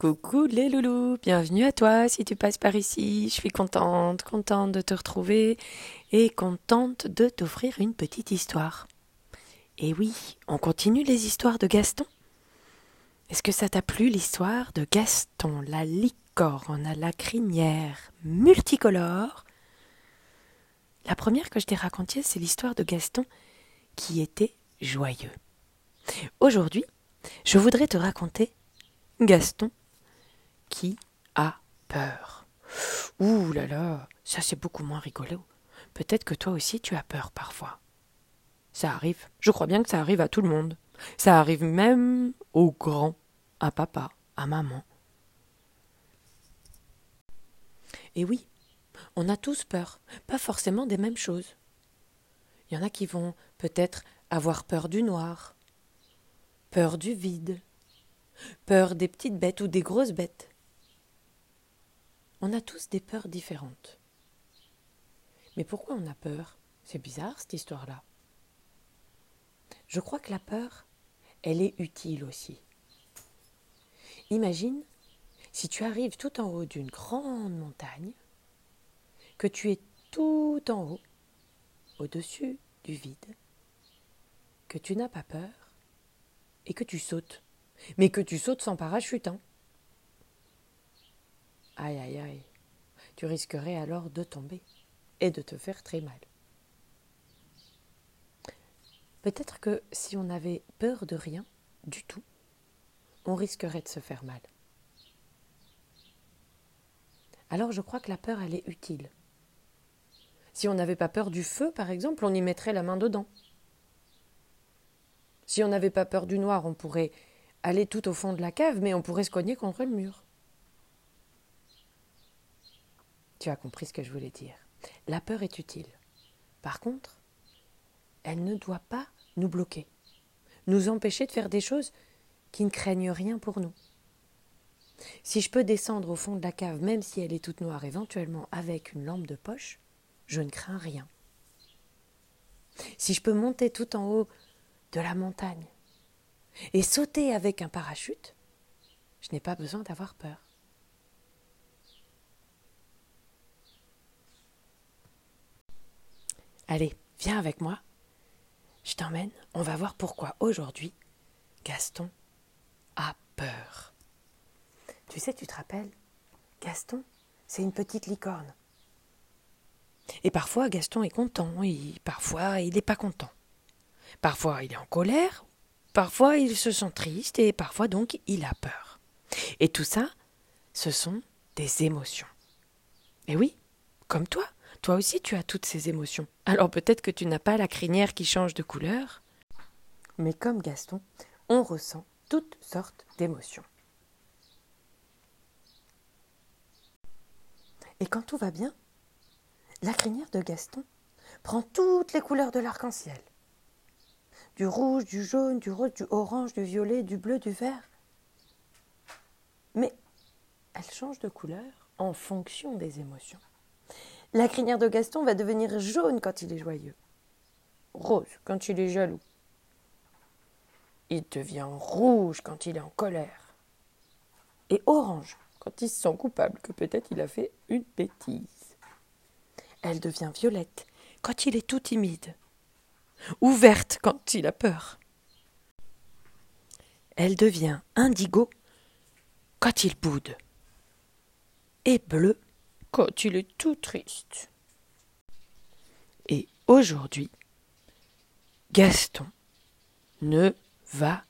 Coucou les loulous, bienvenue à toi si tu passes par ici. Je suis contente, contente de te retrouver et contente de t'offrir une petite histoire. Et oui, on continue les histoires de Gaston. Est-ce que ça t'a plu l'histoire de Gaston, la licorne à la crinière multicolore La première que je t'ai racontée, c'est l'histoire de Gaston qui était joyeux. Aujourd'hui, je voudrais te raconter Gaston qui a peur. Ouh là là, ça c'est beaucoup moins rigolo. Peut-être que toi aussi tu as peur parfois. Ça arrive. Je crois bien que ça arrive à tout le monde. Ça arrive même aux grands, à papa, à maman. Et oui, on a tous peur, pas forcément des mêmes choses. Il y en a qui vont peut-être avoir peur du noir, peur du vide, peur des petites bêtes ou des grosses bêtes. On a tous des peurs différentes. Mais pourquoi on a peur? C'est bizarre cette histoire-là. Je crois que la peur, elle est utile aussi. Imagine si tu arrives tout en haut d'une grande montagne, que tu es tout en haut, au-dessus du vide, que tu n'as pas peur et que tu sautes, mais que tu sautes sans parachute. Hein. Aïe, aïe, aïe. Tu risquerais alors de tomber et de te faire très mal. Peut-être que si on avait peur de rien du tout, on risquerait de se faire mal. Alors je crois que la peur, elle est utile. Si on n'avait pas peur du feu, par exemple, on y mettrait la main dedans. Si on n'avait pas peur du noir, on pourrait aller tout au fond de la cave, mais on pourrait se cogner contre le mur. Tu as compris ce que je voulais dire. La peur est utile. Par contre, elle ne doit pas nous bloquer, nous empêcher de faire des choses qui ne craignent rien pour nous. Si je peux descendre au fond de la cave, même si elle est toute noire, éventuellement avec une lampe de poche, je ne crains rien. Si je peux monter tout en haut de la montagne et sauter avec un parachute, je n'ai pas besoin d'avoir peur. Allez, viens avec moi. Je t'emmène, on va voir pourquoi aujourd'hui Gaston a peur. Tu sais, tu te rappelles, Gaston, c'est une petite licorne. Et parfois, Gaston est content, et parfois, il n'est pas content. Parfois, il est en colère, parfois, il se sent triste, et parfois, donc, il a peur. Et tout ça, ce sont des émotions. Et oui, comme toi, toi aussi, tu as toutes ces émotions. Alors peut-être que tu n'as pas la crinière qui change de couleur, mais comme Gaston, on ressent toutes sortes d'émotions. Et quand tout va bien, la crinière de Gaston prend toutes les couleurs de l'arc-en-ciel. Du rouge, du jaune, du rose, du orange, du violet, du bleu, du vert. Mais elle change de couleur en fonction des émotions. La crinière de Gaston va devenir jaune quand il est joyeux, rose quand il est jaloux. Il devient rouge quand il est en colère, et orange quand il se sent coupable que peut-être il a fait une bêtise. Elle devient violette quand il est tout timide, ou verte quand il a peur. Elle devient indigo quand il boude, et bleue quand il est tout triste. Et aujourd'hui, Gaston ne va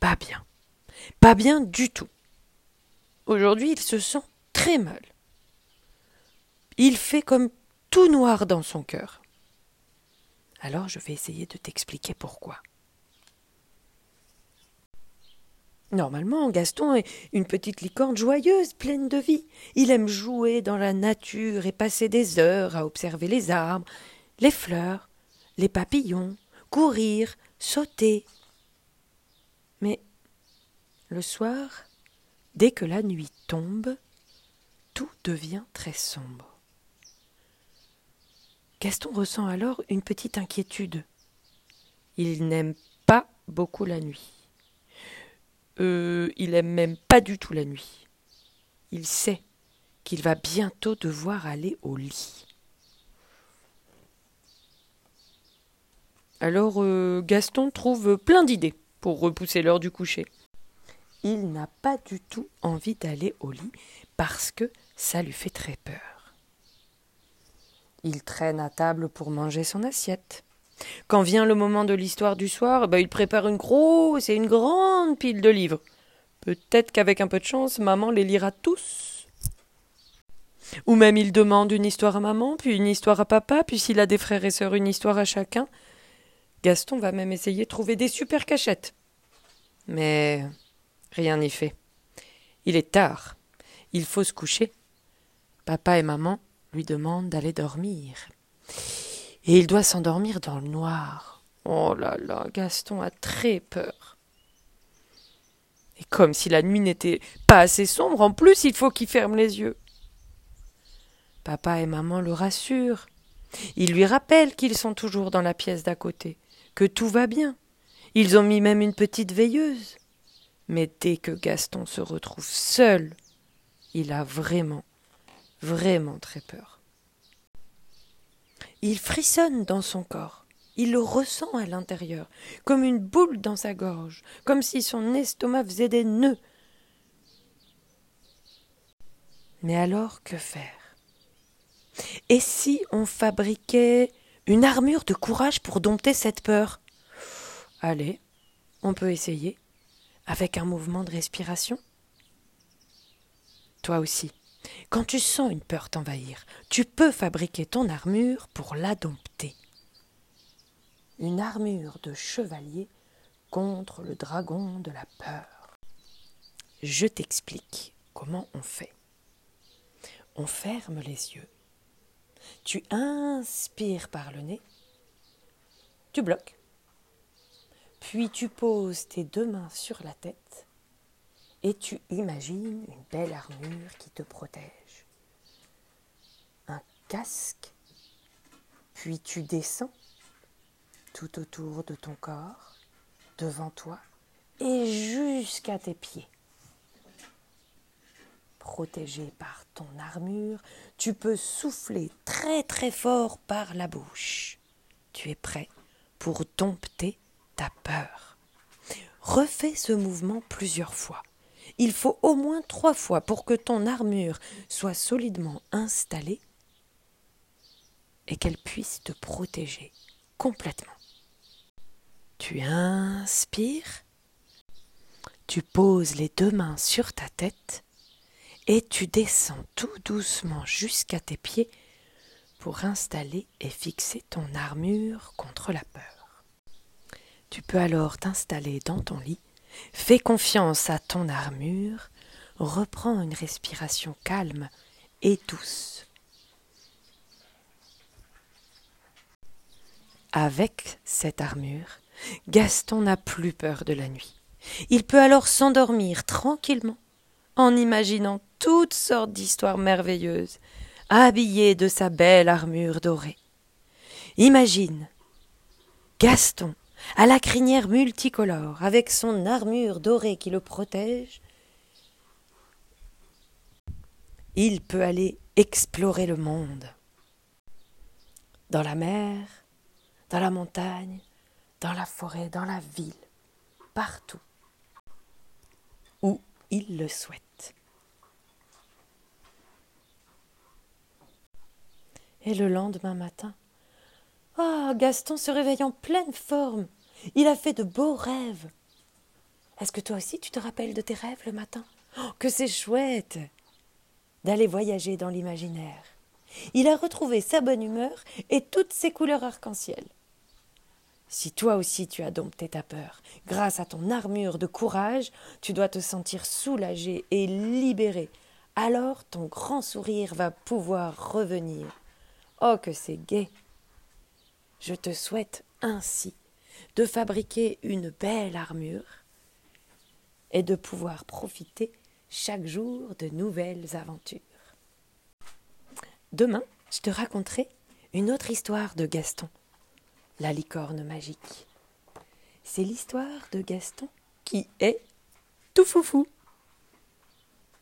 pas bien. Pas bien du tout. Aujourd'hui, il se sent très mal. Il fait comme tout noir dans son cœur. Alors je vais essayer de t'expliquer pourquoi. Normalement, Gaston est une petite licorne joyeuse, pleine de vie. Il aime jouer dans la nature et passer des heures à observer les arbres, les fleurs, les papillons, courir, sauter. Mais le soir, dès que la nuit tombe, tout devient très sombre. Gaston ressent alors une petite inquiétude. Il n'aime pas beaucoup la nuit. Euh, il aime même pas du tout la nuit. Il sait qu'il va bientôt devoir aller au lit. Alors euh, Gaston trouve plein d'idées pour repousser l'heure du coucher. Il n'a pas du tout envie d'aller au lit parce que ça lui fait très peur. Il traîne à table pour manger son assiette. Quand vient le moment de l'histoire du soir, bah, il prépare une grosse et une grande pile de livres. Peut-être qu'avec un peu de chance, maman les lira tous. Ou même il demande une histoire à maman, puis une histoire à papa, puis s'il a des frères et sœurs, une histoire à chacun. Gaston va même essayer de trouver des super cachettes. Mais rien n'y fait. Il est tard. Il faut se coucher. Papa et maman lui demandent d'aller dormir. Et il doit s'endormir dans le noir. Oh là là, Gaston a très peur. Et comme si la nuit n'était pas assez sombre, en plus il faut qu'il ferme les yeux. Papa et maman le rassurent. Ils lui rappellent qu'ils sont toujours dans la pièce d'à côté que tout va bien. Ils ont mis même une petite veilleuse. Mais dès que Gaston se retrouve seul, il a vraiment, vraiment très peur. Il frissonne dans son corps. Il le ressent à l'intérieur, comme une boule dans sa gorge, comme si son estomac faisait des nœuds. Mais alors que faire? Et si on fabriquait une armure de courage pour dompter cette peur? Allez, on peut essayer, avec un mouvement de respiration. Toi aussi, quand tu sens une peur t'envahir, tu peux fabriquer ton armure pour la dompter. Une armure de chevalier contre le dragon de la peur. Je t'explique comment on fait. On ferme les yeux tu inspires par le nez, tu bloques, puis tu poses tes deux mains sur la tête et tu imagines une belle armure qui te protège. Un casque, puis tu descends tout autour de ton corps, devant toi et jusqu'à tes pieds protégé par ton armure, tu peux souffler très très fort par la bouche. Tu es prêt pour dompter ta peur. Refais ce mouvement plusieurs fois. Il faut au moins trois fois pour que ton armure soit solidement installée et qu'elle puisse te protéger complètement. Tu inspires, tu poses les deux mains sur ta tête et tu descends tout doucement jusqu'à tes pieds pour installer et fixer ton armure contre la peur. Tu peux alors t'installer dans ton lit, fais confiance à ton armure, reprends une respiration calme et douce. Avec cette armure, Gaston n'a plus peur de la nuit. Il peut alors s'endormir tranquillement en imaginant toutes sortes d'histoires merveilleuses, habillé de sa belle armure dorée. Imagine Gaston, à la crinière multicolore, avec son armure dorée qui le protège. Il peut aller explorer le monde. Dans la mer, dans la montagne, dans la forêt, dans la ville, partout où il le souhaite. Et le lendemain matin, ah, Gaston se réveille en pleine forme. Il a fait de beaux rêves. Est-ce que toi aussi tu te rappelles de tes rêves le matin? Oh, Que c'est chouette d'aller voyager dans l'imaginaire. Il a retrouvé sa bonne humeur et toutes ses couleurs arc-en-ciel. Si toi aussi tu as dompté ta peur, grâce à ton armure de courage, tu dois te sentir soulagé et libéré. Alors ton grand sourire va pouvoir revenir. Oh que c'est gai. Je te souhaite ainsi de fabriquer une belle armure et de pouvoir profiter chaque jour de nouvelles aventures. Demain, je te raconterai une autre histoire de Gaston la licorne magique. C'est l'histoire de Gaston qui est tout foufou.